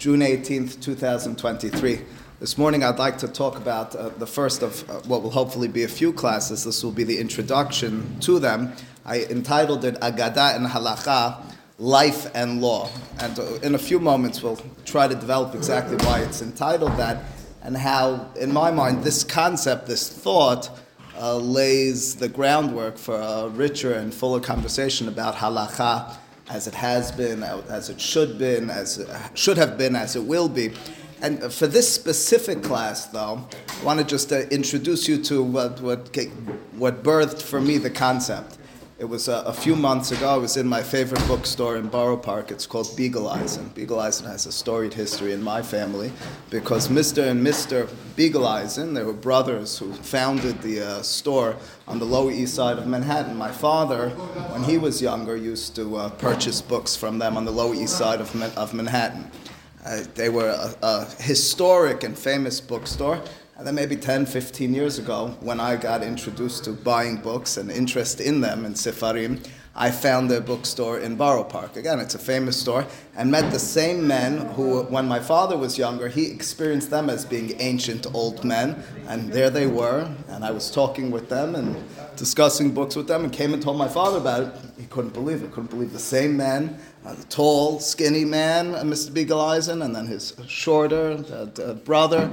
June 18th, 2023. This morning I'd like to talk about uh, the first of uh, what will hopefully be a few classes. This will be the introduction to them. I entitled it Agada and Halacha, Life and Law. And uh, in a few moments we'll try to develop exactly why it's entitled that and how, in my mind, this concept, this thought, uh, lays the groundwork for a richer and fuller conversation about halacha as it has been, as it should been, as it should have been, as it will be. And for this specific class, though, I want to just uh, introduce you to what, what, what birthed for me the concept. It was a, a, few months ago. I was in my favorite bookstore in Borough Park. It's called Biegeleisen. Biegeleisen has a storied history in my family because Mr. and Mr. Biegeleisen, they were brothers who founded the uh, store on the Lower East Side of Manhattan. My father, when he was younger, used to uh, purchase books from them on the Lower East Side of, of Manhattan. Uh, they were a, a historic and famous bookstore. And then maybe 10, 15 years ago, when I got introduced to buying books and interest in them in Sefarim, I found their bookstore in Borough Park. Again, it's a famous store, and met the same men who, when my father was younger, he experienced them as being ancient old men, and there they were, and I was talking with them and discussing books with them, and came and told my father about it. He couldn't believe it, couldn't believe the same uh, the tall, skinny man, Mr. Biegeleisen, and then his shorter brother,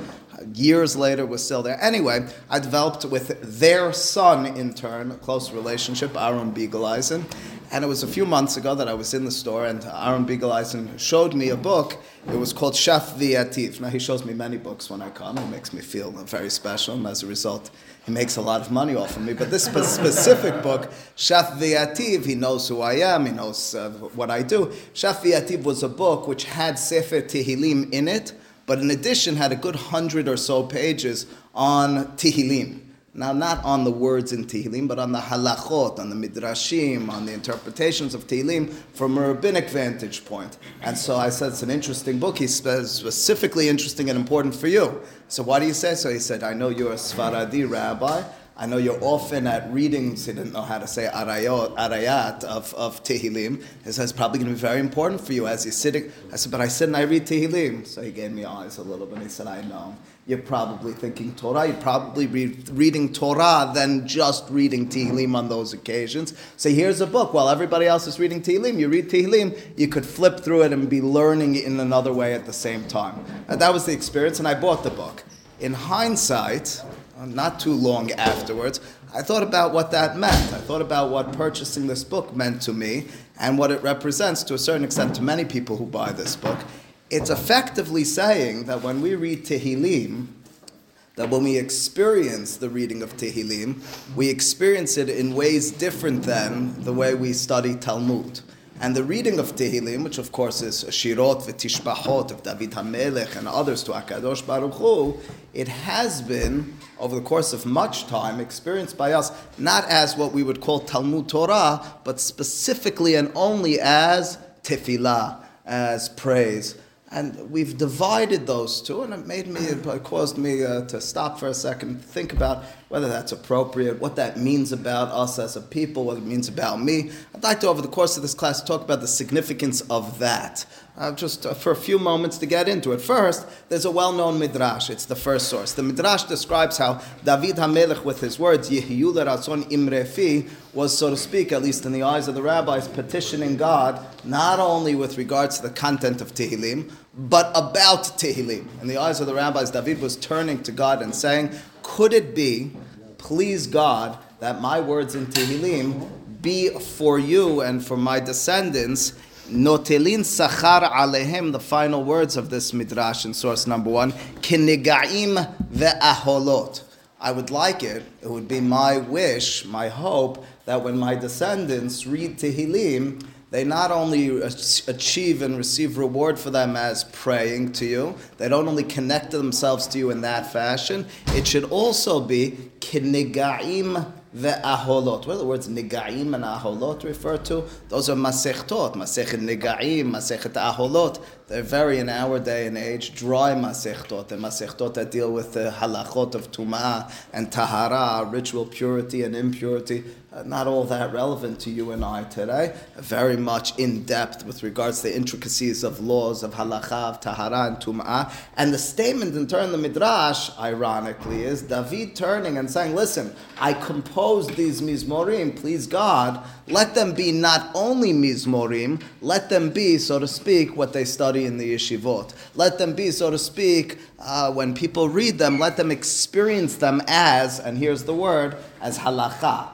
years later was still there. Anyway, I developed with their son in turn a close relationship, Aaron Biegeleisen. And it was a few months ago that I was in the store, and Aaron Biegeleisen showed me a book. It was called Shaf V'Yativ. Now, he shows me many books when I come. It makes me feel very special, and as a result, he makes a lot of money off of me. But this specific book, Shaf V'Yativ, he knows who I am, he knows uh, what I do. Shaf V'Yativ was a book which had Sefer Tehillim in it, but in addition had a good hundred or so pages on Tehillim. Now, not on the words in Tehillim, but on the halachot, on the midrashim, on the interpretations of Tehillim from a rabbinic vantage point. And so I said it's an interesting book. He's specifically interesting and important for you. So why do you say so? He said, I know you're a Sfaradi rabbi. I know you're often at readings, he didn't know how to say arayot, arayat of, of Tehillim. He says, it's probably going to be very important for you as you're sitting. I said, but I sit and I read Tehillim. So he gave me eyes a little bit. He said, I know. You're probably thinking Torah. You're probably read, reading Torah than just reading Tehillim on those occasions. So here's a book. While everybody else is reading Tehillim, you read Tehillim, you could flip through it and be learning in another way at the same time. And that was the experience, and I bought the book. In hindsight, Uh, not too long afterwards, I thought about what that meant. I thought about what purchasing this book meant to me and what it represents to a certain extent to many people who buy this book. It's effectively saying that when we read Tehillim, that when we experience the reading of Tehillim, we experience it in ways different than the way we study Talmud. And the reading of Tehillim, which of course is Shirot v'Tishbachot of David HaMelech and others to Akadosh Baruch Hu, it has been, over the course of much time, experienced by us not as what we would call Talmud Torah, but specifically and only as tefillah, as praise. And we've divided those two, and it made me, it caused me uh, to stop for a second, think about whether that's appropriate, what that means about us as a people, what it means about me. I'd like to, over the course of this class, talk about the significance of that. Uh, just uh, for a few moments to get into it. First, there's a well-known midrash. It's the first source. The midrash describes how David HaMelech, with his words, Yehiyu Ratzon Imrefi, was, so to speak, at least in the eyes of the rabbis, petitioning God not only with regards to the content of Tehillim, but about Tehillim. In the eyes of the rabbis, David was turning to God and saying, could it be, please God, that my words in Tehillim be for you and for my descendants? Notelin sachar alehem, the final words of this midrash in source number one, kinigaim ve'aholot. I would like it, it would be my wish, my hope, that when my descendants read Tehillim, they not only achieve and receive reward for them as praying to you, they don't only connect themselves to you in that fashion, it should also be kinigaim ve'aholot. What are the words nigaim and aholot refer to? Those are masechtot, masechet nigaim, masechet aholot. They're very, in our day and age, dry masechtot. The masechtot that deal with the halachot of tumah and tahara, ritual purity and impurity. Uh, not all that relevant to you and I today. Very much in depth with regards to the intricacies of laws of halacha, of tahara, and tum'ah. And the statement in turn, the midrash, ironically, is David turning and saying, "Listen, I composed these mizmorim. Please God, let them be not only mizmorim, let them be, so to speak, what they study in the yeshivot. Let them be, so to speak, uh, when people read them, let them experience them as, and here's the word, as halacha."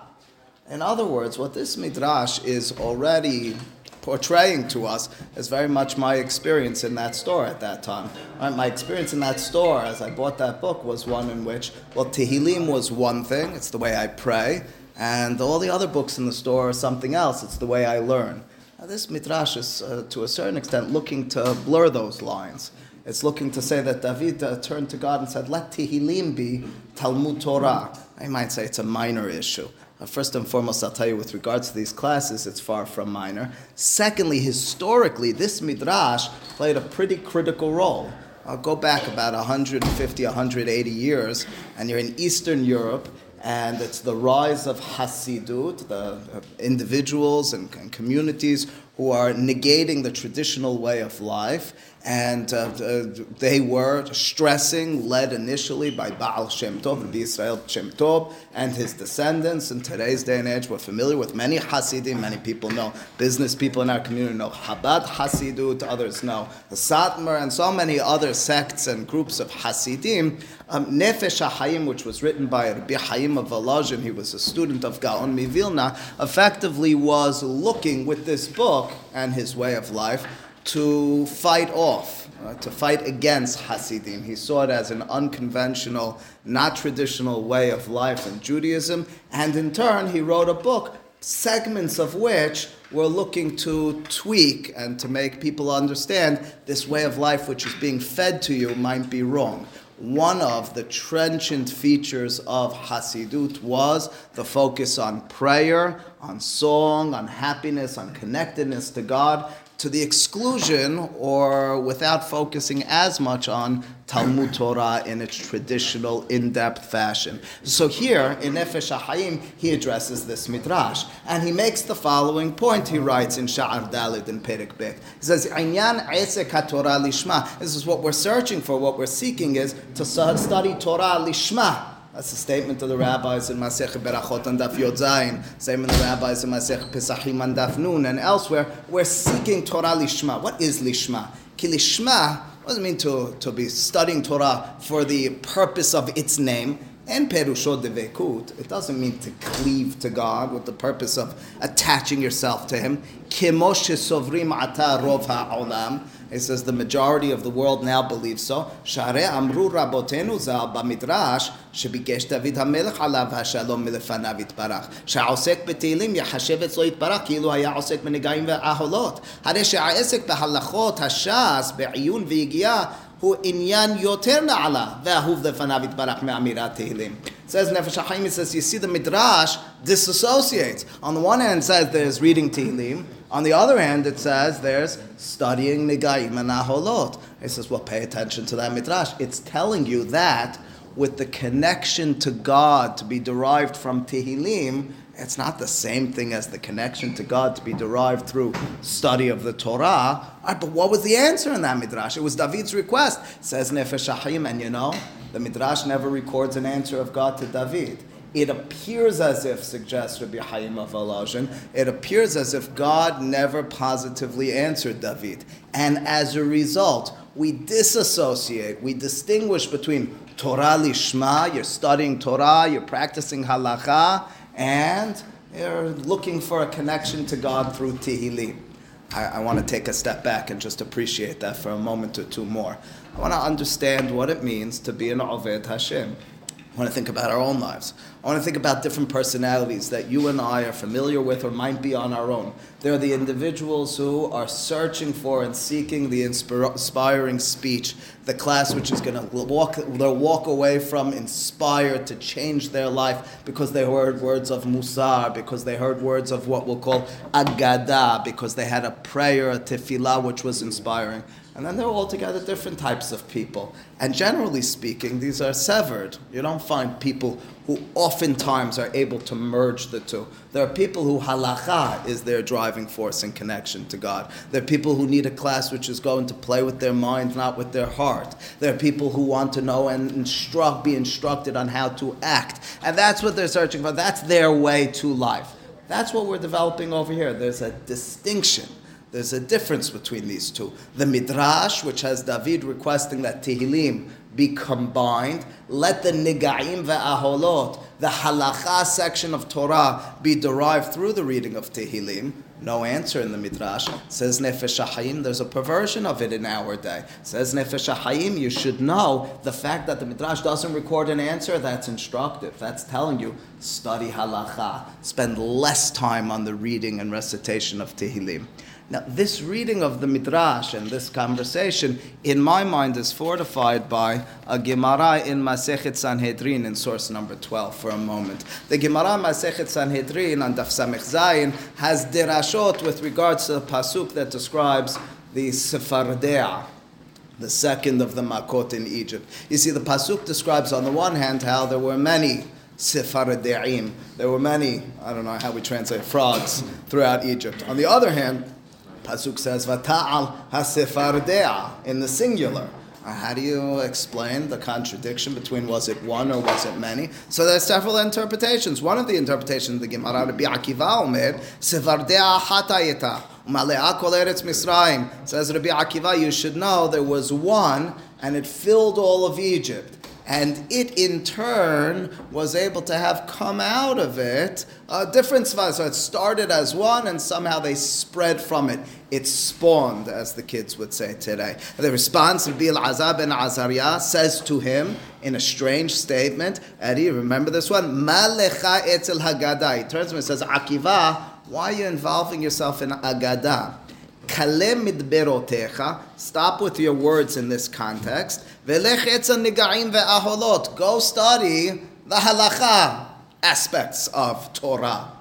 In other words, what this midrash is already portraying to us is very much my experience in that store at that time. Right? My experience in that store as I bought that book was one in which, well, Tehillim was one thing, it's the way I pray, and all the other books in the store are something else, it's the way I learn. Now, this midrash is, uh, to a certain extent, looking to blur those lines. It's looking to say that David uh, turned to God and said, let Tehillim be Talmud Torah. I might say it's a minor issue. Uh, first and foremost, I'll tell you with regards to these classes, it's far from minor. Secondly, historically, this midrash played a pretty critical role. I'll go back about 150, 180 years, and you're in Eastern Europe, and it's the rise of Hasidut, the uh, individuals and, and communities who are negating the traditional way of life and uh, they were stressing, led initially by Baal Shem Tov, Rabbi Israel Shem Tov, and his descendants. In today's day and age, we're familiar with many Hasidim. Many people know, business people in our community know Chabad Hasidut, others know Satmar, and so many other sects and groups of Hasidim. Um, Nefesh HaHayim, which was written by Rabbi Hayim of Volozhin, he was a student of Gaon Mivilna, effectively was looking with this book and his way of life to fight off, uh, to fight against Hasidim. He saw it as an unconventional, not traditional way of life in Judaism, and in turn, he wrote a book, segments of which were looking to tweak and to make people understand this way of life which is being fed to you might be wrong. One of the trenchant features of Hasidut was the focus on prayer, on song, on happiness, on connectedness to God, to the exclusion or without focusing as much on Talmud Torah in its traditional, in-depth fashion. So here in Nefesh HaHayim, he addresses this midrash, and he makes the following point. He writes in Sha'ar Dalid in Perik Bet. He says, "Inyan Esek Lishma." This is what we're searching for. What we're seeking is to study Torah Lishma that's a statement of the rabbis in Masech Berachot and Daf Yod Zayin. Same in the rabbis in Masech Pesachim and Daf Nun and elsewhere. We're seeking Torah lishma. What is lishma? Ki lishma what does it mean to, to be studying Torah for the purpose of its name? And perusho devekut, it doesn't mean to cleave to God with the purpose of attaching yourself to Him. Sovrim ata rov ha'olam, he says the majority of the world now believes so. Share amru rabotenu zal bamidrash שביקש דוד המלך עליו השלום מלפניו יתברך. שהעוסק בתהילים יחשב אצלו יתברך כאילו היה עוסק בנגעים וההולות. הרי שהעסק בהלכות הש"ס, בעיון ויגיעה, הוא עניין יותר נעלה ואהוב לפניו יתברך מאמירת תהילים. says Nefesh HaChaim, says, you see the Midrash disassociates. On the one hand, says there's reading Tehillim. On the other hand, it says there's studying Negaim and Aholot. He says, well, pay attention to that Midrash. It's telling you that with the connection to God to be derived from Tehillim, it's not the same thing as the connection to God to be derived through study of the Torah. Right, but what was the answer in that midrash? It was David's request, says Nefesh HaChaim, and you know, the midrash never records an answer of God to David. It appears as if, suggests Rabbi Hayim of Volozhin, it appears as if God never positively answered David. And as a result, we disassociate, we distinguish between Torah lishma, you're studying Torah, you're practicing halacha, and you're looking for a connection to God through Tehillim. I, I want to take a step back and just appreciate that for a moment or two more. I want to understand what it means to be an Oved Hashem. I want to think about our own lives. I want to think about different personalities that you and I are familiar with or might be on our own. They're the individuals who are searching for and seeking the inspiring speech, the class which is going to walk, they'll walk away from inspired to change their life because they heard words of Musar, because they heard words of what we'll call Agada, because they had a prayer, a tefillah, which was inspiring. And then there are altogether different types of people. And generally speaking, these are severed. You don't find people who oftentimes are able to merge the two. There are people who halacha is their driving force and connection to God. There are people who need a class which is going to play with their mind, not with their heart. There are people who want to know and instruct, be instructed on how to act. And that's what they're searching for. That's their way to life. That's what we're developing over here. There's a distinction there's a difference between these two. The Midrash, which has David requesting that Tehillim be combined, let the Nigaim ve'aholot, the halacha section of Torah, be derived through the reading of Tehillim. No answer in the Midrash. Says Nefesh HaHayim, there's a perversion of it in our day. Says Nefesh HaHayim, you should know the fact that the Midrash doesn't record an answer, that's instructive. That's telling you, study halacha. Spend less time on the reading and recitation of Tehillim. Now, this reading of the Midrash and this conversation, in my mind, is fortified by a Gemara in Masechet Sanhedrin in source number 12 for a moment. The Gemara Masechet Sanhedrin on Daf Samech Zayin has dirashot with regards to the pasuk that describes the Sephardea, the second of the Makot in Egypt. You see, the pasuk describes on the one hand how there were many Sephardeim. There were many, I don't know how we translate, frogs throughout Egypt. On the other hand, Pasuk says, Vata'al hasefardea in the singular. Uh, how do you explain the contradiction between was it one or was it many? So there's several interpretations. One of the interpretations of the Gemara Rabbi Akiva Omer, Sevardea hatayeta, umalea kol eretz Misraim. Says Rabbi Akiva, you should know there was one and it filled all of Egypt and it in turn was able to have come out of it a different svara. So it started as one, and somehow they spread from it. It spawned, as the kids would say today. The response of Bil Azab ben Azariah says to him in a strange statement, Eddie, remember this one? Malecha etzel Haggadah. He turns to him and says, Akiva, why are you involving yourself in Agadah? Kalem midberotecha. Stop with your words in this context. Velech ve'aholot. Go study the halacha aspects of Torah.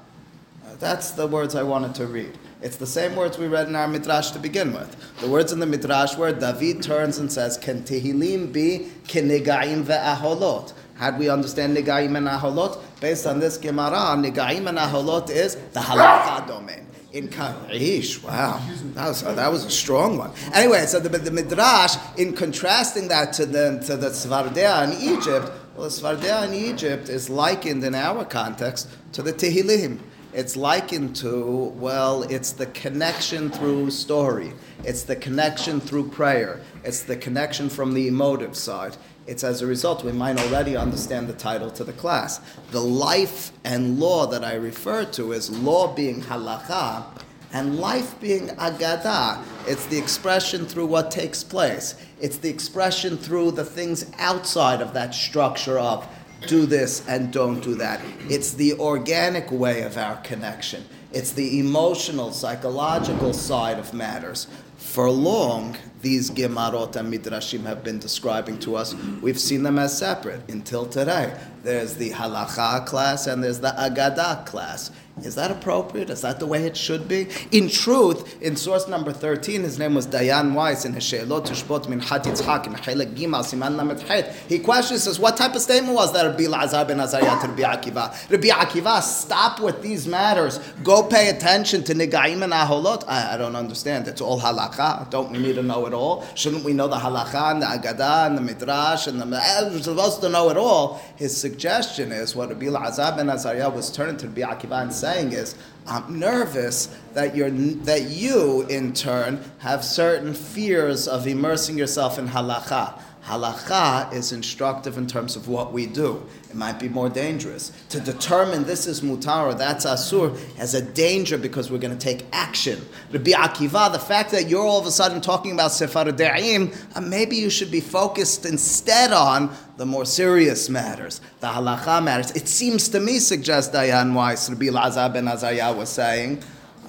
Uh, that's the words I wanted to read. It's the same words we read in our midrash to begin with. The words in the midrash where David turns and says, "Can tehillim be kenigaim ve'aholot?" Do we understand nigaim and aholot? Based on this Gemara, nigaim and aholot is the halacha domain in Kaish. Wow, that was, that was a strong one. Anyway, so the, the Midrash, in contrasting that to the, to the Svardea in Egypt, well, the Svardea in Egypt is likened in our context to the Tehillim. It's likened to, well, it's the connection through story. It's the connection through prayer. It's the connection from the emotive side. It's as a result, we might already understand the title to the class. The life and law that I refer to is law being halacha and life being agada. It's the expression through what takes place. It's the expression through the things outside of that structure of do this and don't do that. It's the organic way of our connection. It's the emotional, psychological side of matters. For long, these Gemarot and Midrashim have been describing to us, we've seen them as separate until today. There's the Halacha class and there's the Agadah class. Is that appropriate? Is that the way it should be? In truth, in source number 13, his name was Dayan Weiss in his She'elot Tishbot Minchat Yitzhak in Chelek Gimal Siman Lamed Het. He questions, says, what type of statement was that Rabbi Lazar ben Azariah to Rabbi Akiva? Rabbi Akiva, stop with these matters. Go pay attention to Nigaim and Aholot. I, I don't understand. It's all halakha. Don't we need to know it all? Shouldn't we know the halakha and the Agadah and the Midrash and the... Eh, we're supposed to know it all. His suggestion is what Rabbi Lazar ben Azariah was turning to Rabbi Akiva and saying is, I'm nervous that you're that you in turn have certain fears of immersing yourself in halacha. Halacha is instructive in terms of what we do. It might be more dangerous. To determine this is mutar or that's asur has a danger because we're going to take action. Rabbi Akiva, the fact that you're all of a sudden talking about Sephardeim, uh, maybe you should be focused instead on the more serious matters, the halacha matters. It seems to me, suggests Dayan Weiss, Rabbi Lazar ben Azariah was saying,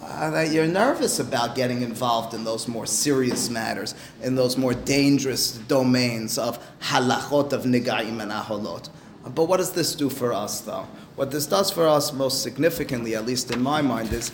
uh, that you're nervous about getting involved in those more serious matters, in those more dangerous domains of halachot of nigaim and aholot. But what does this do for us, though? What this does for us, most significantly, at least in my mind, is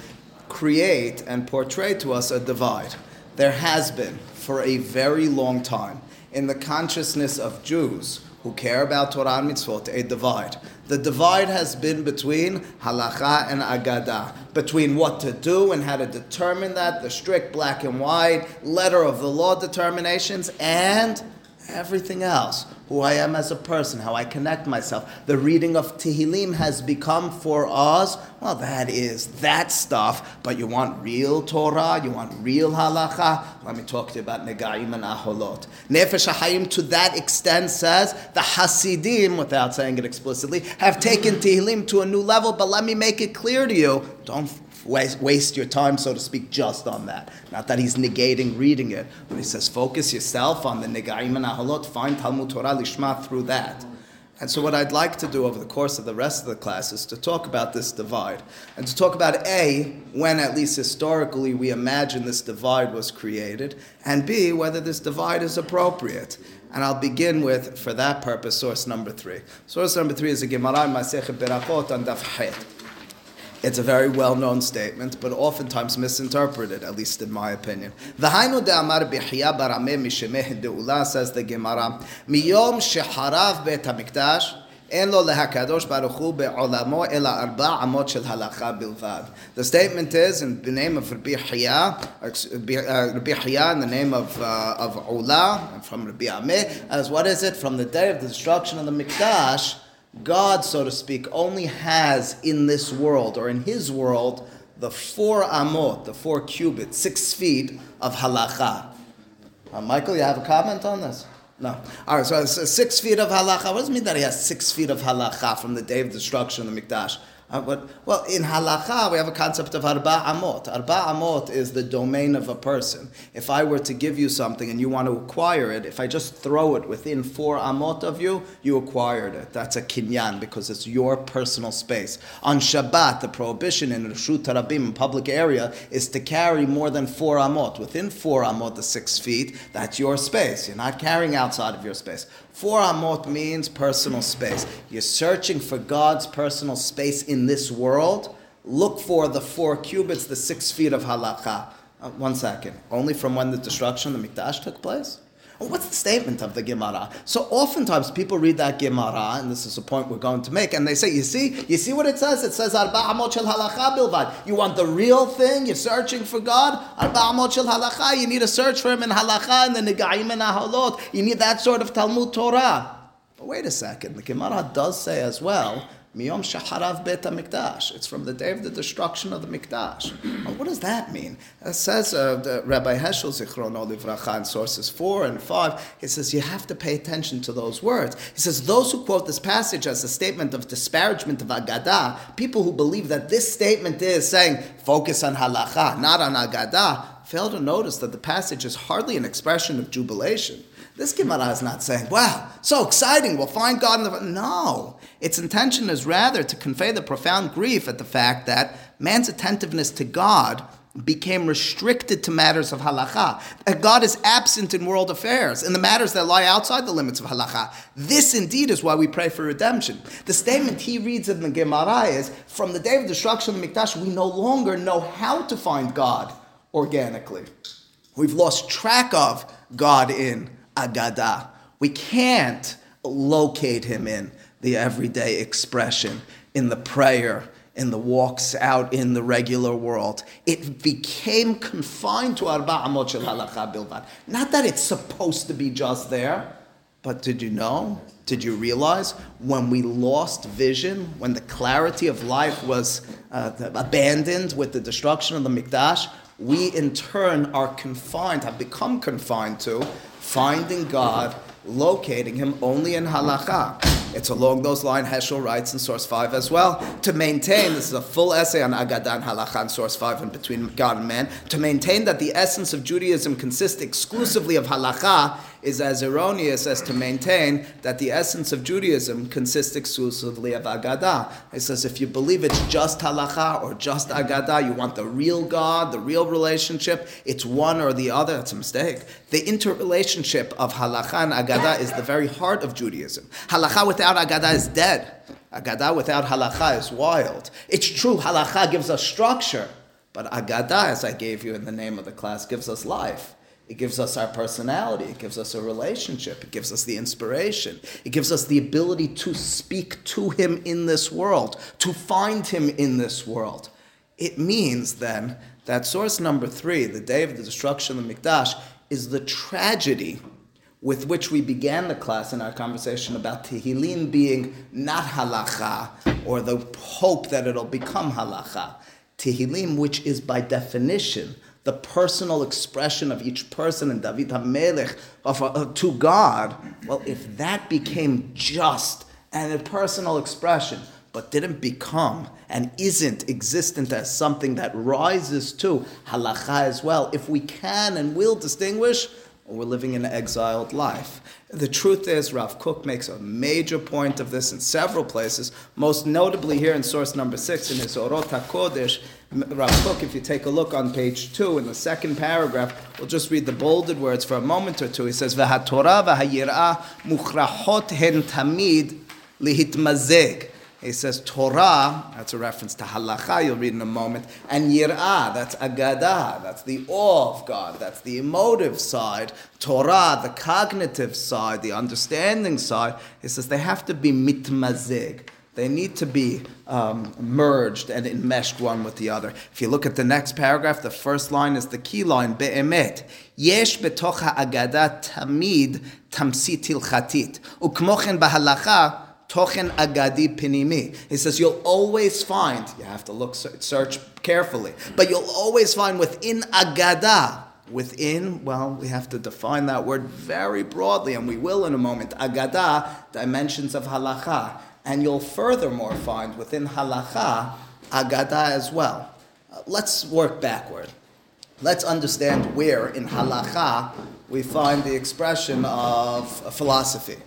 create and portray to us a divide. there has been for a very long time in the consciousness of Jews who care about Torah and mitzvot a divide. The divide has been between halacha and agada, between what to do and how to determine that, the strict black and white letter of the law determinations, and everything else who I am as a person, how I connect myself. The reading of Tehillim has become for us, well, that is that stuff, but you want real Torah, you want real halacha. Let me talk to you about Negaim and Aholot. Nefesh HaHayim to that extent says the Hasidim, without saying it explicitly, have taken Tehillim to a new level, but let me make it clear to you, don't waste, waste your time, so to speak, just on that. Not that he's negating reading it, but he says focus yourself on the Negaim and Ahalot, find Talmud Torah Lishma through that. And so, what I'd like to do over the course of the rest of the class is to talk about this divide and to talk about A, when at least historically we imagine this divide was created, and B, whether this divide is appropriate. And I'll begin with, for that purpose, source number three. Source number three is a Gemara Masechet Berachot on Daf. It's a very well-known statement, but oftentimes misinterpreted, at least in my opinion. V'hainu de'amar b'chiyah barameh mishemeh de'ula, says the Gemara, miyom sheharav bet hamikdash, אין לו להקדוש ברוך הוא בעולמו אלא ארבע אמות של הלכה בלבד. The statement is in the name of Rabbi Hiya, Rabbi Hiya in the name of, uh, of Ula, from Rabbi Ameh, as what is it? From the day of the destruction of the Mikdash, God, so to speak, only has in this world or in his world the four amot, the four cubits, six feet of halacha. Uh, Michael, you have a comment on this? No. All right, so six feet of halacha. What does it mean that he has six feet of halacha from the day of destruction of the Mikdash? Uh, but, well, in halacha, we have a concept of arba amot. Arba amot is the domain of a person. If I were to give you something and you want to acquire it, if I just throw it within four amot of you, you acquired it. That's a kinyan because it's your personal space. On Shabbat, the prohibition in Rishut Tarabim, public area, is to carry more than four amot. Within four amot, the six feet, that's your space. You're not carrying outside of your space. Four amot means personal space. You're searching for God's personal space in this world. Look for the four cubits, the six feet of halakha. Uh, one second. Only from when the destruction of the Mikdash took place? What's the statement of the Gemara? So oftentimes people read that Gemara, and this is a point we're going to make, and they say, you see, you see what it says? It says, shel halacha bilvad. You want the real thing? You're searching for God? Shel halacha. You need to search for him in halacha and the negaim and ahalot. You need that sort of Talmud Torah. But wait a second. The Gemara does say as well Miyom Shaharav Bet HaMikdash. It's from the day of the destruction of the Mikdash. Well, what does that mean? It says uh, Rabbi Heschel Zichrono Livracha in sources 4 and 5, he says you have to pay attention to those words. He says those who quote this passage as a statement of disparagement of Agadah, people who believe that this statement is saying focus on halacha, not on Agadah, fail to notice that the passage is hardly an expression of jubilation. This Gemara is not saying, wow, so exciting, we'll find God in the. No. Its intention is rather to convey the profound grief at the fact that man's attentiveness to God became restricted to matters of halacha. That God is absent in world affairs, in the matters that lie outside the limits of halacha. This indeed is why we pray for redemption. The statement he reads in the Gemara is from the day of destruction of the Mikdash, we no longer know how to find God organically. We've lost track of God in We can't locate him in the everyday expression, in the prayer, in the walks out in the regular world. It became confined to arba amot shel halacha bilvad. Not that it's supposed to be just there, but did you know? Did you realize when we lost vision, when the clarity of life was uh, abandoned with the destruction of the Mikdash, we in turn are confined, have become confined to finding God, locating Him only in halacha. It's along those lines Heschel writes in source 5 as well. To maintain, this is a full essay on Agadan Halacha in source 5 and between God and man, to maintain that the essence of Judaism consists exclusively of halacha is as erroneous as to maintain that the essence of Judaism consists exclusively of Agadah. It says if you believe it's just halacha or just Agadah, you want the real God, the real relationship, it's one or the other, it's a mistake. The interrelationship of halacha and Agadah is the very heart of Judaism. Halacha without Agadah is dead. Agadah without halacha is wild. It's true, halacha gives us structure. But Agada, as I gave you in the name of the class, gives us life. It gives us our personality. It gives us a relationship. It gives us the inspiration. It gives us the ability to speak to Him in this world, to find Him in this world. It means then that source number three, the day of the destruction of the Mikdash, is the tragedy with which we began the class in our conversation about Tehillim being not halacha, or the hope that it'll become halacha. Tehillim, which is by definition the personal expression of each person and David HaMelech of, uh, to God, well, if that became just and a personal expression, but didn't become and isn't existent as something that rises to halacha as well, if we can and will distinguish, we're living an exiled life. The truth is, Rav Kook makes a major point of this in several places, most notably here in source number six in his Orot HaKodesh. Rav Kook, if you take a look on page two in the second paragraph, we'll just read the bolded words for a moment or two. He says, "V'haTorah v'hayirah muchrachot hen tamid lihitmazeg." He says Torah, that's a reference to halacha, you'll read in a moment, and yirah, that's agada, that's the awe of God, that's the emotive side. Torah, the cognitive side, the understanding side, he says they have to be mitmazig. They need to be um, merged and enmeshed one with the other. If you look at the next paragraph, the first line is the key line, be'emet. Yesh betoch ha'agada tamid tamsit hilchatit. Ukmochen bahalacha Tochen agadi pinimi. He says you'll always find, you have to look, search carefully, but you'll always find within agada, within, well, we have to define that word very broadly, and we will in a moment. Agada, dimensions of halacha. And you'll furthermore find within halacha, agada as well. Uh, let's work backward. Let's understand where in halacha we find the expression of philosophy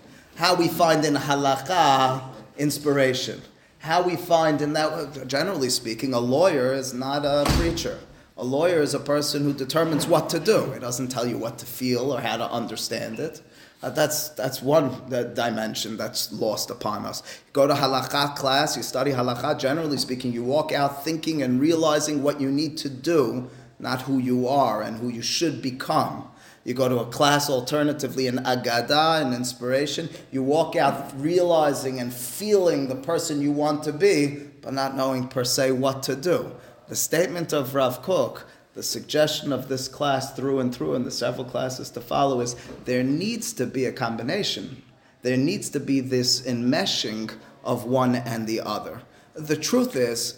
how we find in halakha inspiration. How we find in that, generally speaking, a lawyer is not a preacher. A lawyer is a person who determines what to do. He doesn't tell you what to feel or how to understand it. Uh, that's, that's one dimension that's lost upon us. You go to halakha class, you study halakha, generally speaking, you walk out thinking and realizing what you need to do, not who you are and who you should become. You go to a class alternatively in Agada and inspiration. You walk out realizing and feeling the person you want to be, but not knowing per se what to do. The statement of Rav Kook, the suggestion of this class through and through and the several classes to follow is there needs to be a combination. There needs to be this enmeshing of one and the other the truth is,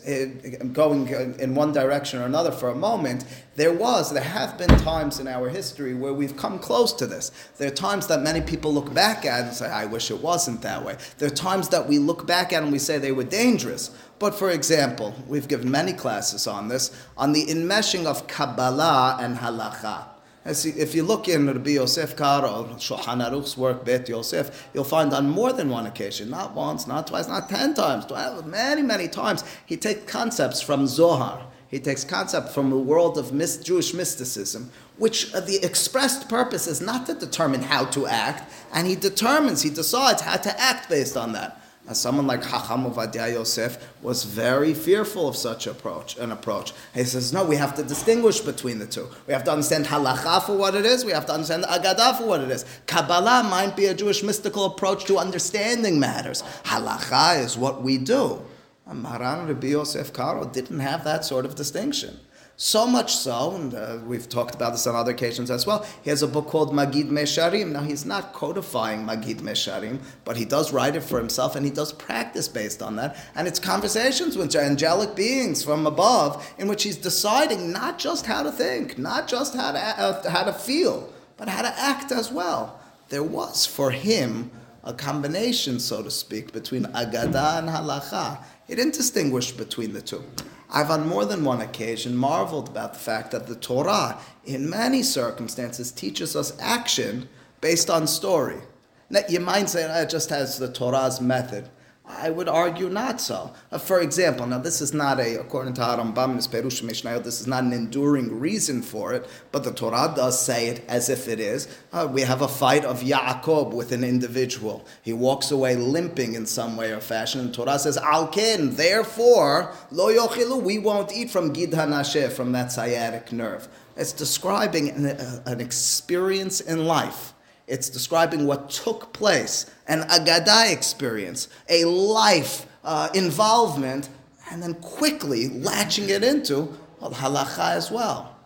going in one direction or another for a moment, there was, there have been times in our history where we've come close to this. There are times that many people look back at and say, I wish it wasn't that way. There are times that we look back at and we say they were dangerous. But for example, we've given many classes on this, on the enmeshing of Kabbalah and Halacha. If you look in Rabbi Yosef Karo, Shulchan Aruch's work, Bet Yosef, you'll find on more than one occasion, not once, not twice, not ten times, many, many times, he takes concepts from Zohar. He takes concept from the world of Jewish mysticism, which uh, the expressed purpose is not to determine how to act, and he determines, he decides how to act based on that. As someone like Hacham Ovadia Yosef was very fearful of such approach, an approach. He says, no, we have to distinguish between the two. We have to understand halacha for what it is. We have to understand agadah for what it is. Kabbalah might be a Jewish mystical approach to understanding matters. Halacha is what we do. Maran Rabbi Yosef Karo didn't have that sort of distinction. So much so, and uh, we've talked about this on other occasions as well, he has a book called Magid Mesharim. Now, he's not codifying Magid Mesharim, but he does write it for himself and he does practice based on that. And it's conversations with angelic beings from above in which he's deciding not just how to think, not just how to, uh, how to feel, but how to act as well. There was for him a combination, so to speak, between Agada and Halacha. He didn't distinguish between the two. I've on more than one occasion marveled about the fact that the Torah, in many circumstances, teaches us action based on story. Now, you might say ah, it just has the Torah's method. I would argue not so. Uh, for example, now this is not a, according to Harambam, Perush Mishnayot, this is not an enduring reason for it, but the Torah does say it as if it is. Uh, we have a fight of Yaakov with an individual. He walks away limping in some way or fashion, and Torah says, Alkin, therefore, lo yochilu, we won't eat from Gid Hanasheh, from that sciatic nerve. It's describing an, uh, an experience in life it's describing what took place, an Agadah experience, a life uh, involvement, and then quickly latching it into well, halacha as well.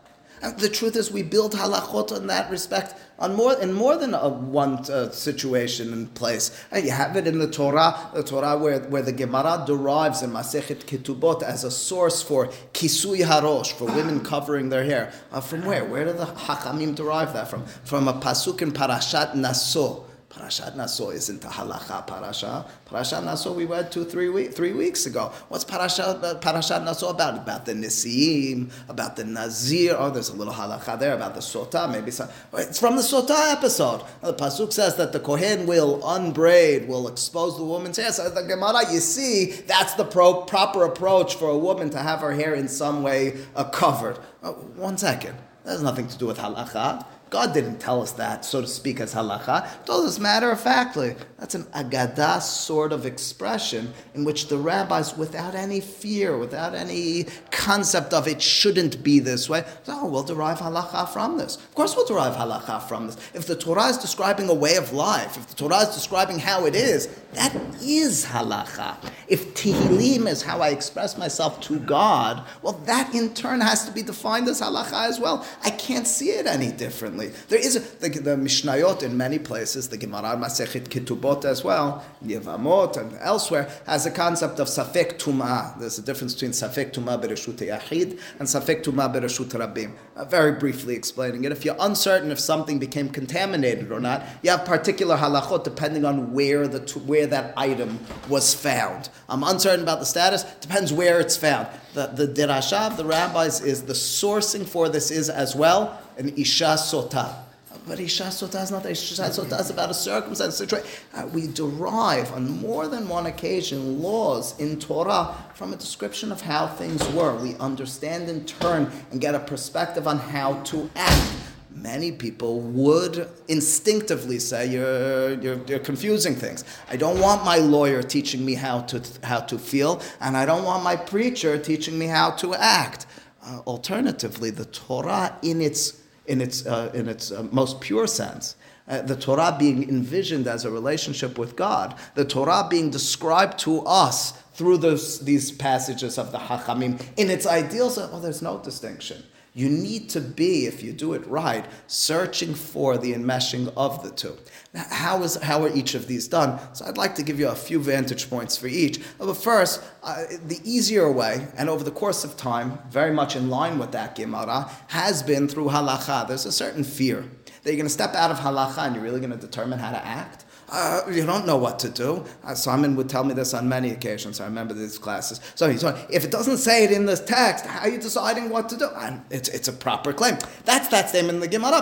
And the truth is, we build halachot in that respect on more in more than a one uh, situation and place. And you have it in the Torah, the Torah where, where the Gemara derives in Masechet Ketubot as a source for kisui harosh for women covering their hair. Uh, from where? Where do the Hachamim derive that from? From a pasuk in Parashat Naso. Parashat Naso isn't a halacha parasha. Parashat Naso we read two, three, week, three weeks ago. What's Parashat, Parashat Naso about? About the Nisiim, about the Nazir. Oh, there's a little halacha there about the Sotah. Maybe some, it's from the Sotah episode. The Pasuk says that the Kohen will unbraid, will expose the woman's hair. So the Gemara, you see, that's the pro, proper approach for a woman to have her hair in some way uh, covered. Uh, one second. That has nothing to do with halacha. God didn't tell us that, so to speak, as halacha. Told us matter of factly. That's an agadah sort of expression in which the rabbis, without any fear, without any concept of it shouldn't be this way, oh, we'll derive halacha from this. Of course, we'll derive halacha from this. If the Torah is describing a way of life, if the Torah is describing how it is, that is halacha. If Tehillim is how I express myself to God, well, that in turn has to be defined as halacha as well. I can't see it any differently. There is a, the, the Mishnayot in many places, the Gemara Masechet Ketubot as well, Yevamot and elsewhere, has a concept of Safek Tumah. There's a difference between Safek Tumah Bereshut Yahid and Safek Tumah Bereshut Rabim. Uh, very briefly explaining it, if you're uncertain if something became contaminated or not, you have particular halachot depending on where the where that item was found. I'm uncertain about the status, depends where it's found. The, the of the rabbis is the sourcing for this is as well an Isha Sota. But Isha Sota is not Isha Sota, is about a circumstance, situation. Uh, we derive on more than one occasion laws in Torah from a description of how things were. We understand in turn and get a perspective on how to act many people would instinctively say you're, you're, you're, confusing things. I don't want my lawyer teaching me how to, how to feel, and I don't want my preacher teaching me how to act. Uh, alternatively, the Torah, in its, in its, uh, in its uh, most pure sense, uh, the Torah being envisioned as a relationship with God, the Torah being described to us through those, these passages of the Hachamim in its ideals, well, there's no distinction. You need to be, if you do it right, searching for the enmeshing of the two. Now, how, is, how are each of these done? So I'd like to give you a few vantage points for each. But first, uh, the easier way, and over the course of time, very much in line with that Gemara, has been through halacha. There's a certain fear that you're going to step out of halacha and you're really going to determine how to act uh, you don't know what to do. Uh, Simon would tell me this on many occasions. I remember these classes. So he's like, if it doesn't say it in this text, how are you deciding what to do? It's, it's a proper claim. That's that statement in the Gemara.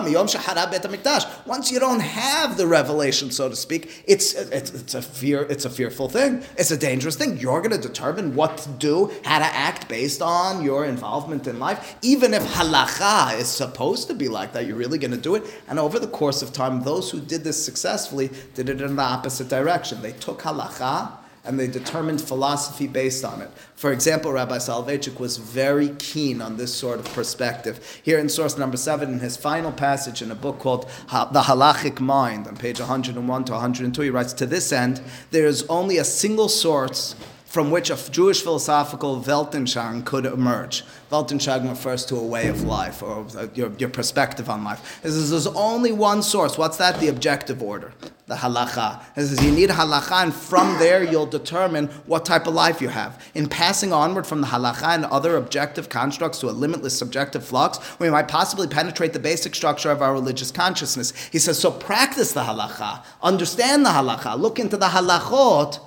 Once you don't have the revelation, so to speak, it's, it's, it's, a fear, it's a fearful thing. It's a dangerous thing. You're going to determine what to do, how to act based on your involvement in life. Even if halacha is supposed to be like that, you're really going to do it. And over the course of time, those who did this successfully did it it in the opposite direction. They took halacha and they determined philosophy based on it. For example, Rabbi Soloveitchik was very keen on this sort of perspective. Here in source number seven, in his final passage in a book called The Halachic Mind, on page 101 to 102, he writes, To this end, there is only a single source from which a Jewish philosophical Weltanschauung could emerge. Weltanschauung refers to a way of life or uh, your, your perspective on life. This is, there's only one source. What's that? The objective order, the halacha. This is you need halacha, and from there you'll determine what type of life you have. In passing onward from the halacha and other objective constructs to a limitless subjective flux, we might possibly penetrate the basic structure of our religious consciousness. He says, so practice the halacha, understand the halacha, look into the halachot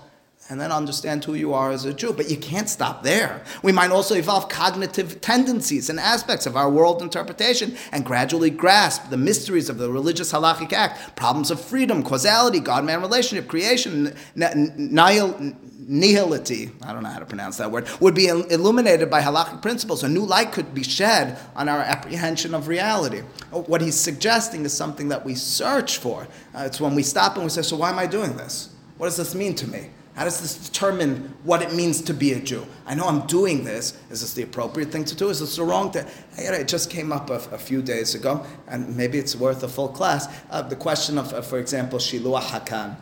and then understand who you are as a Jew. But you can't stop there. We might also evolve cognitive tendencies and aspects of our world interpretation and gradually grasp the mysteries of the religious halachic act, problems of freedom, causality, God man relationship, creation, nihil nihility, I don't know how to pronounce that word, would be illuminated by halachic principles. A new light could be shed on our apprehension of reality. What he's suggesting is something that we search for. Uh, it's when we stop and we say, So why am I doing this? What does this mean to me? How does this determine what it means to be a Jew? I know I'm doing this. Is this the appropriate thing to do? Is this the wrong thing? It just came up a, a few days ago, and maybe it's worth a full class. Uh, the question of, uh, for example, Shiluah Hakan,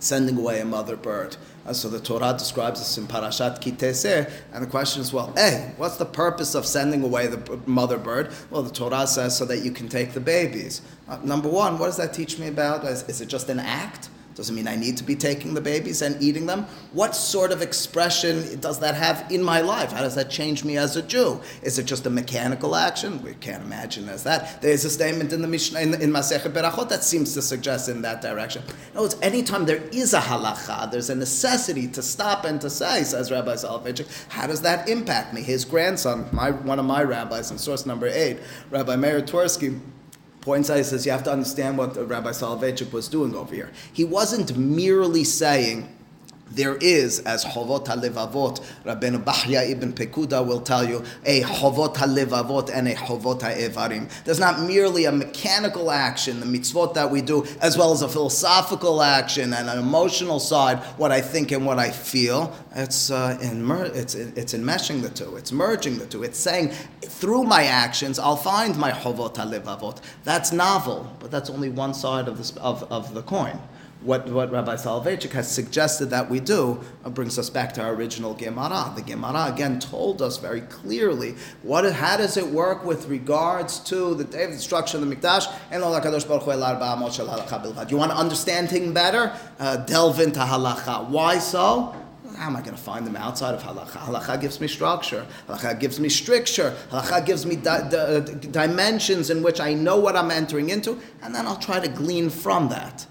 sending away a mother bird. Uh, so the Torah describes this in Parashat Ki Teitzei, and the question is, well, hey, what's the purpose of sending away the mother bird? Well, the Torah says so that you can take the babies. Uh, number one, what does that teach me about? Is, is it just an act? Doesn't mean I need to be taking the babies and eating them. What sort of expression does that have in my life? How does that change me as a Jew? Is it just a mechanical action? We can't imagine as that. There's a statement in the Mishnah in, in Masechet Berachot that seems to suggest in that direction. No, it's anytime there is a halacha, there's a necessity to stop and to say, says Rabbi Soloveitchik, how does that impact me? His grandson, my, one of my rabbis in source number eight, Rabbi Meir Twersky, points out, he says, you have to understand what Rabbi Soloveitchik was doing over here. He wasn't merely saying, there is, as Chovot HaLevavot, Rabbeinu Bahya ibn Pekuda will tell you, a Chovot HaLevavot and a Chovot HaEvarim. There's not merely a mechanical action, the mitzvot that we do, as well as a philosophical action and an emotional side, what I think and what I feel. It's, uh, in, it's, it's enmeshing the two, it's merging the two. It's saying, through my actions, I'll find my Chovot HaLevavot. That's novel, but that's only one side of, this, of, of the coin what, what Rabbi Soloveitchik has suggested that we do uh, brings us back to our original Gemara. The Gemara again told us very clearly what how does it work with regards to the day of destruction of the Mikdash and You want to understand things better? Uh, delve into halacha. Why so? How am I going to find them outside of halacha? Halacha gives me structure. Halacha gives me stricture. Halacha gives me di- di- dimensions in which I know what I'm entering into, and then I'll try to glean from that.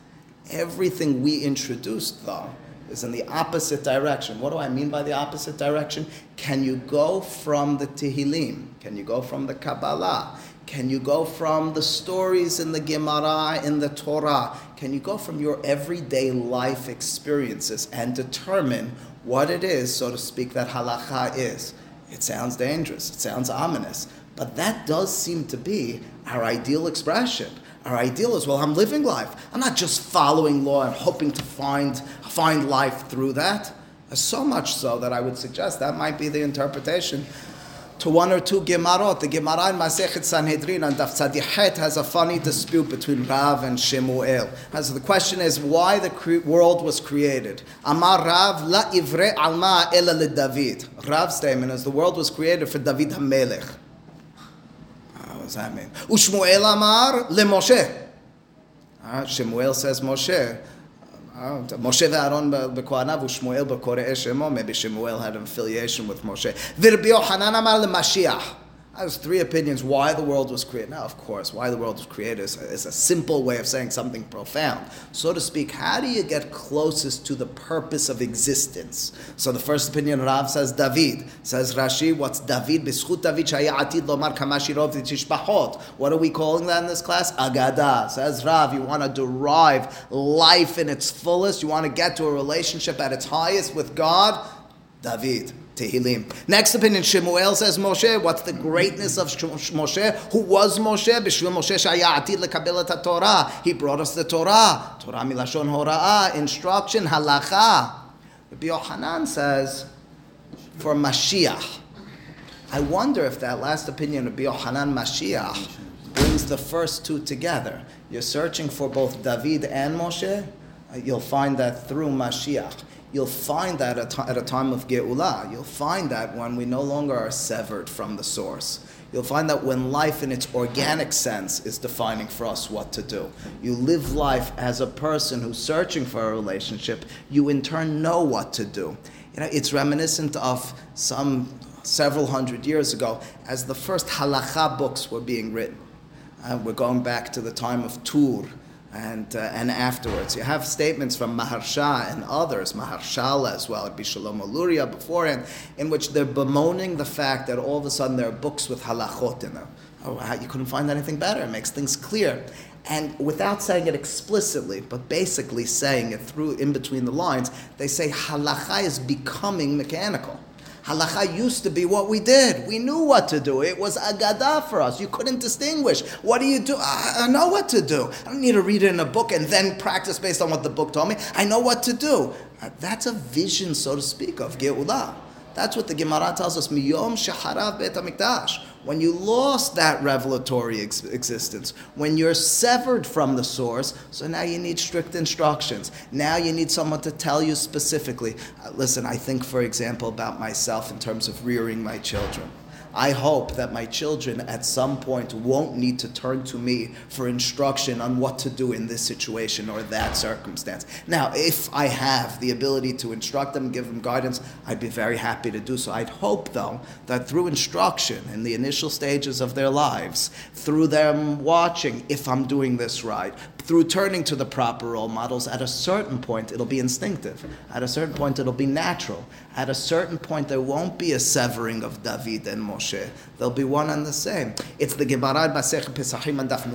Everything we introduced, though, is in the opposite direction. What do I mean by the opposite direction? Can you go from the Tehillim? Can you go from the Kabbalah? Can you go from the stories in the Gemara, in the Torah? Can you go from your everyday life experiences and determine what it is, so to speak, that halacha is? It sounds dangerous, it sounds ominous, but that does seem to be our ideal expression. Our ideal is, well, I'm living life. I'm not just following law and hoping to find, find life through that. So much so that I would suggest that might be the interpretation to one or two Gemarot. The Gemara in Masechet Sanhedrin and Daf Tzadichet has a funny dispute between Rav and Shemuel. So the question is why the cre- world was created. Amar Rav la ivre alma ela le David. Rav's statement is the world was created for David HaMelech does that mean? Ushmuel Amar le Moshe. Uh, Shemuel says Moshe. Uh, Moshe ve'Aaron b'kohanav u'Shmuel b'korei shemo. Maybe Shemuel had an affiliation with Moshe. V'Rabbi Yochanan Amar le Mashiach. There's three opinions why the world was created. Now, of course, why the world was created is a, is a, simple way of saying something profound. So to speak, how do you get closest to the purpose of existence? So the first opinion, Rav says David. Says Rashi, what's David? What are we calling that in this class? Agada. Says Rav, you want to derive life in its fullest. You want to get to a relationship at its highest with God. David. Tehillim. Next opinion, Shemuel says Moshe. What's the greatness of Moshe? Who was Moshe? B'shvil Moshe shaya atid Torah. He brought us the Torah. Torah milashon hora'ah, instruction, halacha. Rabbi says, for Mashiach. I wonder if that last opinion of Yochanan Mashiach brings the first two together. You're searching for both David and Moshe. You'll find that through Mashiach. You'll find that at a time of Ge'ulah. You'll find that when we no longer are severed from the source. You'll find that when life in its organic sense is defining for us what to do. You live life as a person who's searching for a relationship, you in turn know what to do. You know, it's reminiscent of some several hundred years ago as the first halacha books were being written. Uh, we're going back to the time of Tur, and, uh, and afterwards. You have statements from Maharsha and others, Maharshala as well, it'd be beforehand, in which they're bemoaning the fact that all of a sudden there are books with halachot in them. Oh, you couldn't find anything better. It makes things clear. And without saying it explicitly, but basically saying it through in between the lines, they say halacha is becoming mechanical. Halacha used to be what we did. We knew what to do. It was agada for us. You couldn't distinguish. What do you do? I, know what to do. I don't need to read it in a book and then practice based on what the book told me. I know what to do. Uh, that's a vision, so to speak, of Geulah. That's what the Gemara tells us. Miyom shaharav bet hamikdash when you lost that revelatory ex- existence, when you're severed from the source, so now you need strict instructions. Now you need someone to tell you specifically. Uh, listen, I think, for example, about myself in terms of rearing my children. I hope that my children at some point won't need to turn to me for instruction on what to do in this situation or that circumstance. Now, if I have the ability to instruct them, give them guidance, I'd be very happy to do so. I'd hope, though, that through instruction in the initial stages of their lives, through them watching if I'm doing this right, through turning to the proper role models, at a certain point it'll be instinctive. At a certain point it'll be natural. At a certain point there won't be a severing of David and Moshe. They'll be one and the same. It's the Gemara Masech Pesachim and Daf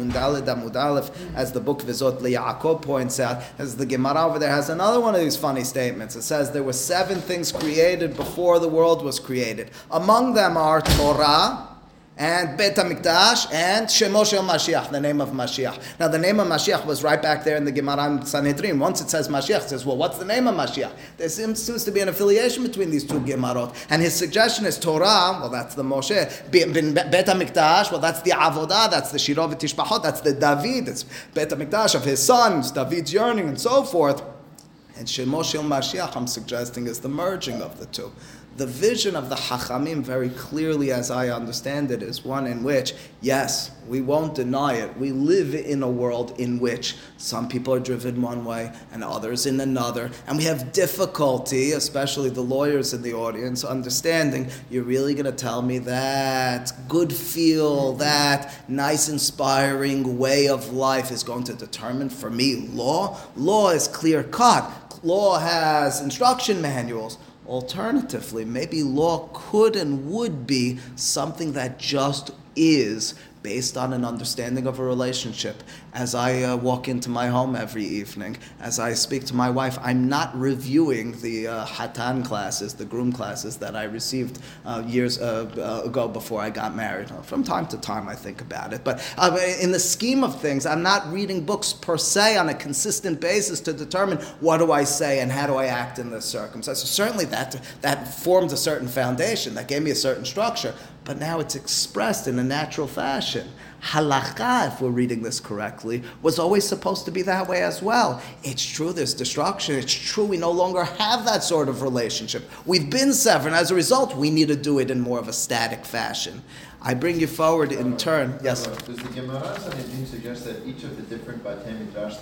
as the book Vizot LeYaakov points out, as the Gemara over there has another one of these funny statements. It says there were seven things created before the world was created. Among them are Torah, and Bet HaMikdash and Shemo Shel Mashiach, the name of Mashiach. Now, the name of Mashiach was right back there in the Gemara Sanhedrin. Once it says Mashiach, it says, well, what's the name of Mashiach? There seems, seems to be an affiliation between these two Gemarot. And his suggestion is Torah, well, that's the Moshe. Bet HaMikdash, well, that's the Avodah, that's the Shirov Tishbachot, that's the David, it's Bet HaMikdash of his sons, David's yearning, and so forth. And Shemo Shel Mashiach, I'm suggesting, is the merging of the two the vision of the Hachamim, very clearly as I understand it, is one in which, yes, we won't deny it. We live in a world in which some people are driven one way and others in another. And we have difficulty, especially the lawyers in the audience, understanding you're really going to tell me that good feel, that nice, inspiring way of life is going to determine for me law? Law is clear cut. Law has instruction manuals. Alternatively, maybe law could and would be something that just is based on an understanding of a relationship. As I uh, walk into my home every evening, as I speak to my wife, I'm not reviewing the uh, hatan classes, the groom classes that I received uh, years uh, uh, ago before I got married. From time to time, I think about it. But uh, in the scheme of things, I'm not reading books per se on a consistent basis to determine what do I say and how do I act in this circumstance. So certainly, that, that formed a certain foundation, that gave me a certain structure but now it's expressed in a natural fashion. Halacha, if we're reading this correctly, was always supposed to be that way as well. It's true there's destruction. It's true we no longer have that sort of relationship. We've been severed, and as a result, we need to do it in more of a static fashion. I bring you forward in turn. Yes. Does the Gemara Sanhedrin suggest that each of the different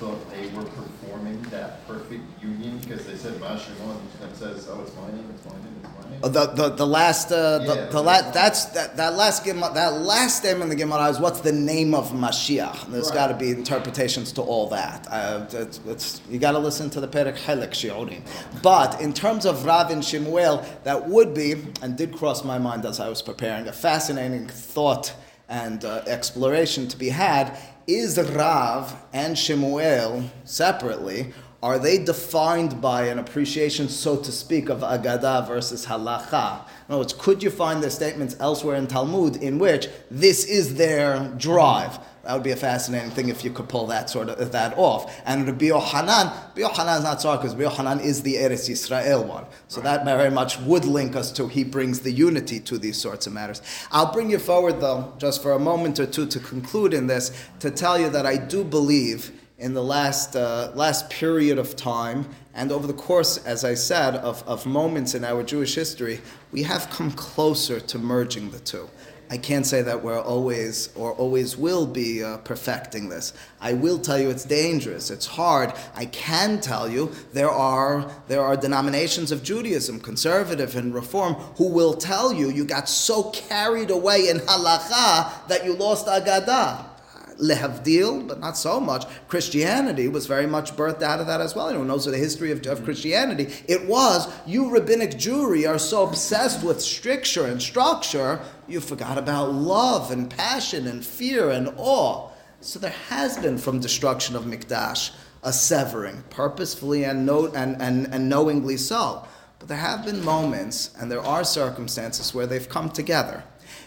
thought they were performing that perfect union because they said Mashimon and says, "Oh, it's it's it's my name." The, the, the last uh, the, yeah, the la- that's that, that last Gemara, that last statement in the Gemara is what's the name of Mashiach. There's right. got to be interpretations to all that. Uh, it's, it's, you got to listen to the Perek Helek Shiurim. But in terms of Rav and Shemuel, that would be and did cross my mind as I was preparing a fascinating thought and uh, exploration to be had is Rav and Shemuel separately, are they defined by an appreciation, so to speak, of Agada versus Halacha? In other words, could you find their statements elsewhere in Talmud in which this is their drive? That would be a fascinating thing if you could pull that sort of that off. And Rabbi Yohanan, Rabbi Yohanan is not sorry because Rabbi Yohanan is the Eretz Yisrael one. So that very much would link us to, he brings the unity to these sorts of matters. I'll bring you forward though, just for a moment or two to conclude in this, to tell you that I do believe in the last, uh, last period of time and over the course, as I said, of, of moments in our Jewish history, we have come closer to merging the two. I can't say that we're always or always will be uh, perfecting this. I will tell you it's dangerous. It's hard. I can tell you there are there are denominations of Judaism, conservative and reform, who will tell you you got so carried away in halacha that you lost agadah. Lehavdil, but not so much. Christianity was very much birthed out of that as well. Anyone knows the history of, of Christianity? It was you rabbinic Jewry are so obsessed with stricture and structure, you forgot about love and passion and fear and awe. So there has been from destruction of Mikdash a severing, purposefully and, no, and, and, and knowingly so. But there have been moments and there are circumstances where they've come together.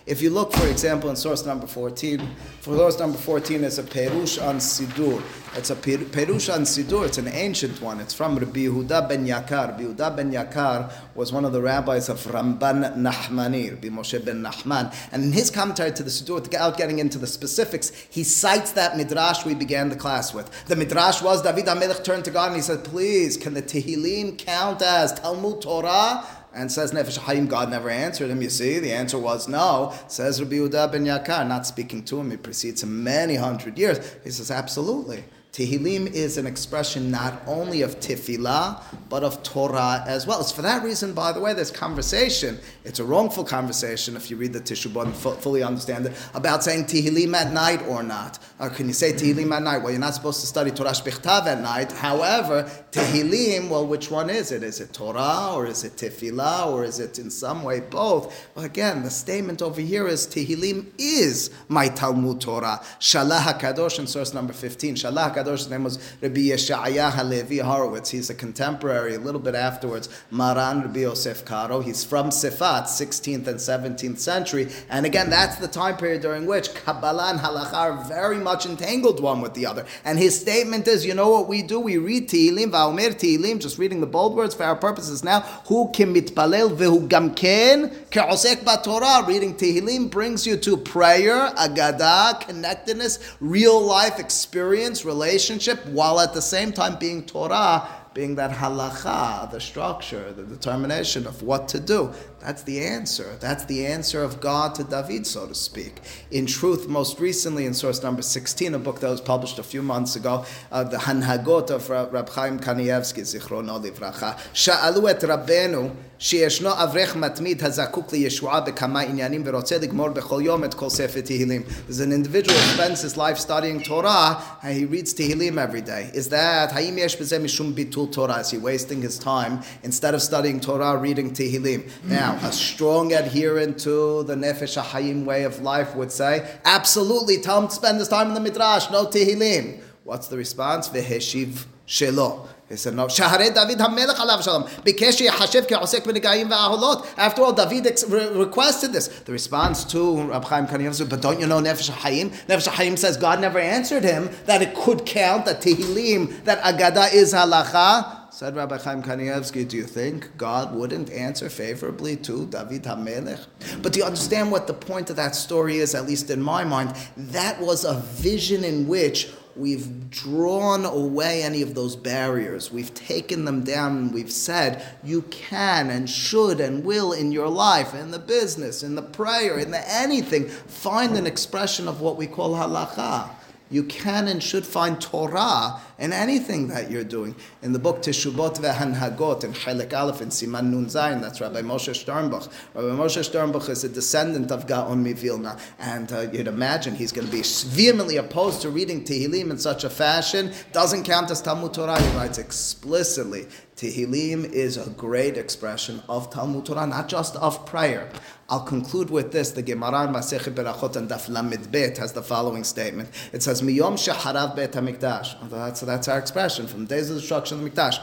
If you look, for example, in source number 14, for source number 14 is a Perush on Sidur. It's a Perush on Sidur, it's an ancient one. It's from Rabbi Yehuda ben Yakar. Rabbi Yehuda ben Yakar was one of the rabbis of Ramban Nahmani, Rabbi Moshe ben Nahman. And in his commentary to the Sidur, without getting into the specifics, he cites that Midrash we began the class with. The Midrash was David HaMelech turned to God and he said, please, can the Tehillim count as Talmud Torah? And says Nefesh Hayim, God never answered him. You see, the answer was no. Says Rabbi Yehuda ben Yakar, not speaking to him, he precedes him many hundred years. He says, absolutely. Tehillim is an expression not only of tefillah, but of Torah as well. It's for that reason, by the way, this conversation, it's a wrongful conversation if you read the Tishubah and fully understand it, about saying Tehillim at night or not. Or can you say Tehillim at night? Well, you're not supposed to study Torah Shbichtav at night. However, Tehillim, well, which one is it? Is it Torah or is it Tefillah or is it in some way both? Well, again, the statement over here is Tehillim is my Talmud Torah. Shalah HaKadosh in source number 15. Shalah HaKadosh Kadosh. His name was Rabbi Yeshaya Halevi Horowitz. He's a contemporary, a little bit afterwards, Maran Rabbi Yosef Karo. He's from Sifat, 16th and 17th century. And again, that's the time period during which Kabbalah and Halacha are very much entangled one with the other. And his statement is, you know what we do? We read Tehillim, Va'omer Tehillim, just reading the bold words for our purposes now. Hu kimitpalel vehu gamken ke'osek Torah. Reading Tehillim brings you to prayer, agada, connectedness, real life experience, relationship relationship while at the same time being Torah, being that halacha, the structure, the determination of what to do. That's the answer. That's the answer of God to David, so to speak. In truth, most recently in source number 16, a book that was published a few months ago, uh, the Hanhagot of Rab Chaim Kanievsky, Zichrono Livracha, Sha'alu et Rabbeinu, שישנו אברך מתמיד הזקוק לישועה בכמה עניינים ורוצה לגמור בכל יום את כל ספר תהילים. There's an individual who spends his life studying Torah and he reads Tehillim every day. Is that, האם יש בזה משום ביטול Torah? Is he wasting his time instead of studying Torah, reading Tehillim? Now, a strong adherent to the Nefesh HaHayim way of life would say, absolutely, tell him to spend his time in the Midrash, no Tehillim. What's the response? Veheshiv shelo. He said, no. Shaharei David HaMelech alav shalom. Bikesh yehashev ke'osek b'negayim v'aholot. After all, David re- requested this. The response to Rab Chaim Kanievsky, but don't you know Nefesh HaHayim? Nefesh HaHayim says God never answered him that it could count, that Tehillim, that Agada is halacha. Said Rabbi Chaim Kanievsky, do you think God wouldn't answer favorably to David HaMelech? But do you understand what the point of that story is, at least in my mind? That was a vision in which we've drawn away any of those barriers. We've taken them down and we've said, you can and should and will in your life, in the business, in the prayer, in the anything, find an expression of what we call halacha you can and should find Torah in anything that you're doing. In the book Teshubot ve'hanhagot in Chelik Aleph in Siman Nun Zayin, that's Rabbi Moshe Sternbuch. Rabbi Moshe Sternbuch is a descendant of Gaon Mivilna, and uh, you'd imagine he's going to be vehemently opposed to reading Tehillim in such a fashion. Doesn't count as Talmud Torah. He writes explicitly Tehillim is a great expression of Talmud Torah, not just of prayer. I'll conclude with this. The Gemara in Masechet Berachot and Daf Lamed Bet has the following statement. It says, "Miyom sheharav bet hamikdash." That's that's our expression from the days of destruction of the mikdash.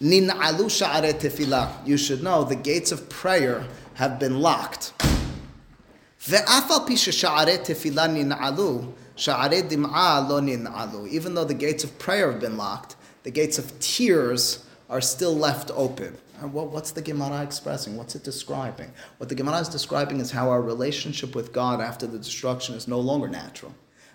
Nin'alu sha'are tefillah. You should know the gates of prayer have been locked. Ve'afal pi sha'are tefillah nin'alu, sha'are dim'a lo nin'alu. Even though the gates of prayer have been locked, the gates of tears are still left open. What, what's the Gemara expressing? What's it describing? What the Gemara is describing is how our relationship with God after the destruction is no longer natural.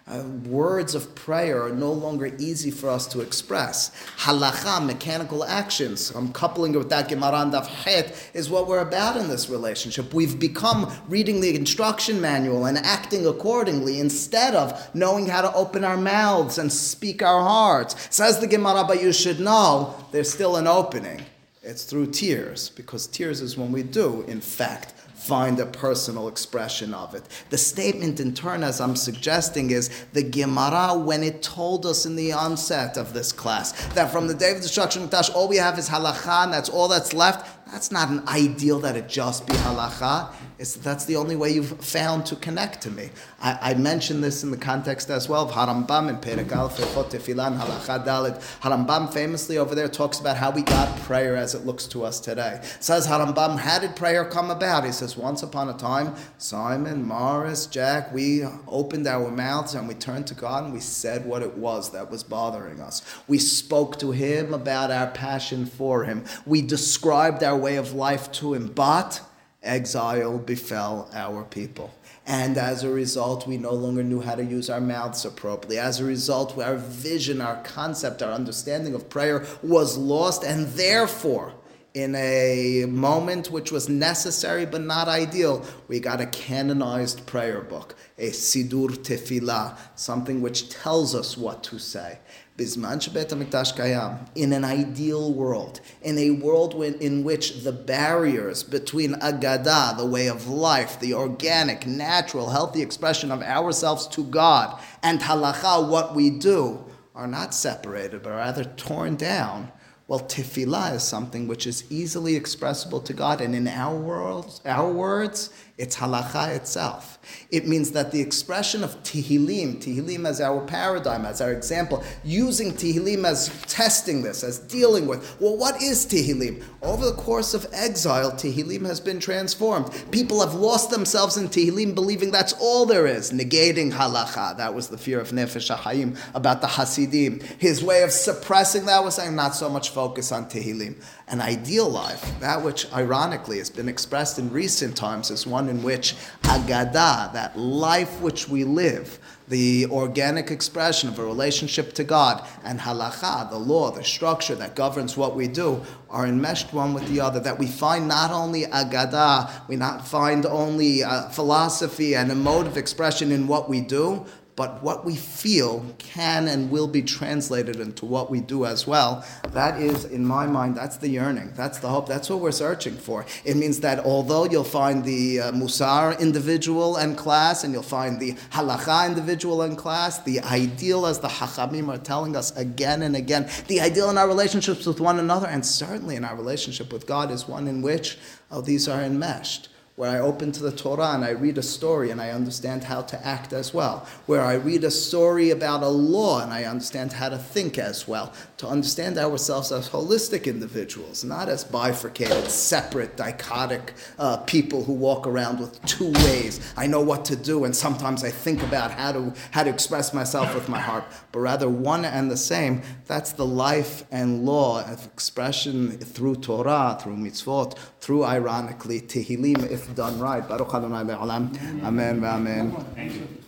Uh, words of prayer are no longer easy for us to express. Halacha, mechanical actions, I'm coupling it with that Gemara and Het, is what we're about in this relationship. We've become reading the instruction manual and acting accordingly instead of knowing how to open our mouths and speak our hearts. Says the Gemara, but you should know there's still an opening. It's through tears, because tears is when we do, in fact, find a personal expression of it. The statement in turn, as I'm suggesting, is the Gemara when it told us in the onset of this class that from the day of destruction of Tash, all we have is halacha, and that's all that's left. That's not an ideal that it just be halacha. It's, that's the only way you've found to connect to me. I, I mentioned this in the context as well of Harambam and Fechot Tefilan Halacha Dalet. Harambam famously over there talks about how we got prayer as it looks to us today. Says Harambam, how did prayer come about? He says, once upon a time, Simon, Morris, Jack, we opened our mouths and we turned to God and we said what it was that was bothering us. We spoke to Him about our passion for Him. We described our way of life to Him, but exile befell our people. And as a result, we no longer knew how to use our mouths appropriately. As a result, our vision, our concept, our understanding of prayer was lost, and therefore, in a moment which was necessary but not ideal, we got a canonized prayer book, a Sidur Tefillah, something which tells us what to say. Bisman Kayam, in an ideal world, in a world when, in which the barriers between Agada, the way of life, the organic, natural, healthy expression of ourselves to God, and Halacha, what we do, are not separated, but rather torn down. Well, tefillah is something which is easily expressible to God, and in our world, our words, it's halacha itself. It means that the expression of Tehillim, Tehillim as our paradigm, as our example, using Tehillim as testing this, as dealing with, well, what is Tehillim? Over the course of exile, Tehillim has been transformed. People have lost themselves in Tehillim, believing that's all there is, negating halacha. That was the fear of Nefesh HaHaim about the Hasidim. His way of suppressing that was saying not so much focus on Tehillim. An ideal life, that which ironically has been expressed in recent times, is one in which Agada, that life which we live, the organic expression of a relationship to God, and halacha, the law, the structure that governs what we do, are enmeshed one with the other. That we find not only agada, we not find only uh, philosophy and emotive expression in what we do, but what we feel can and will be translated into what we do as well. That is, in my mind, that's the yearning, that's the hope, that's what we're searching for. It means that although you'll find the uh, Musar individual and class, and you'll find the Halacha individual and class, the ideal, as the Hachamim are telling us again and again, the ideal in our relationships with one another, and certainly in our relationship with God, is one in which oh, these are enmeshed where I open to the Torah and I read a story and I understand how to act as well, where I read a story about a law and I understand how to think as well, to understand ourselves as holistic individuals, not as bifurcated, separate, dichotic uh, people who walk around with two ways. I know what to do and sometimes I think about how to, how to express myself with my heart, but rather one and the same. That's the life and law of expression through Torah, through mitzvot, through ironically Tehillim, if done right. Baruch Adonai Le'olam. Amen. Amen.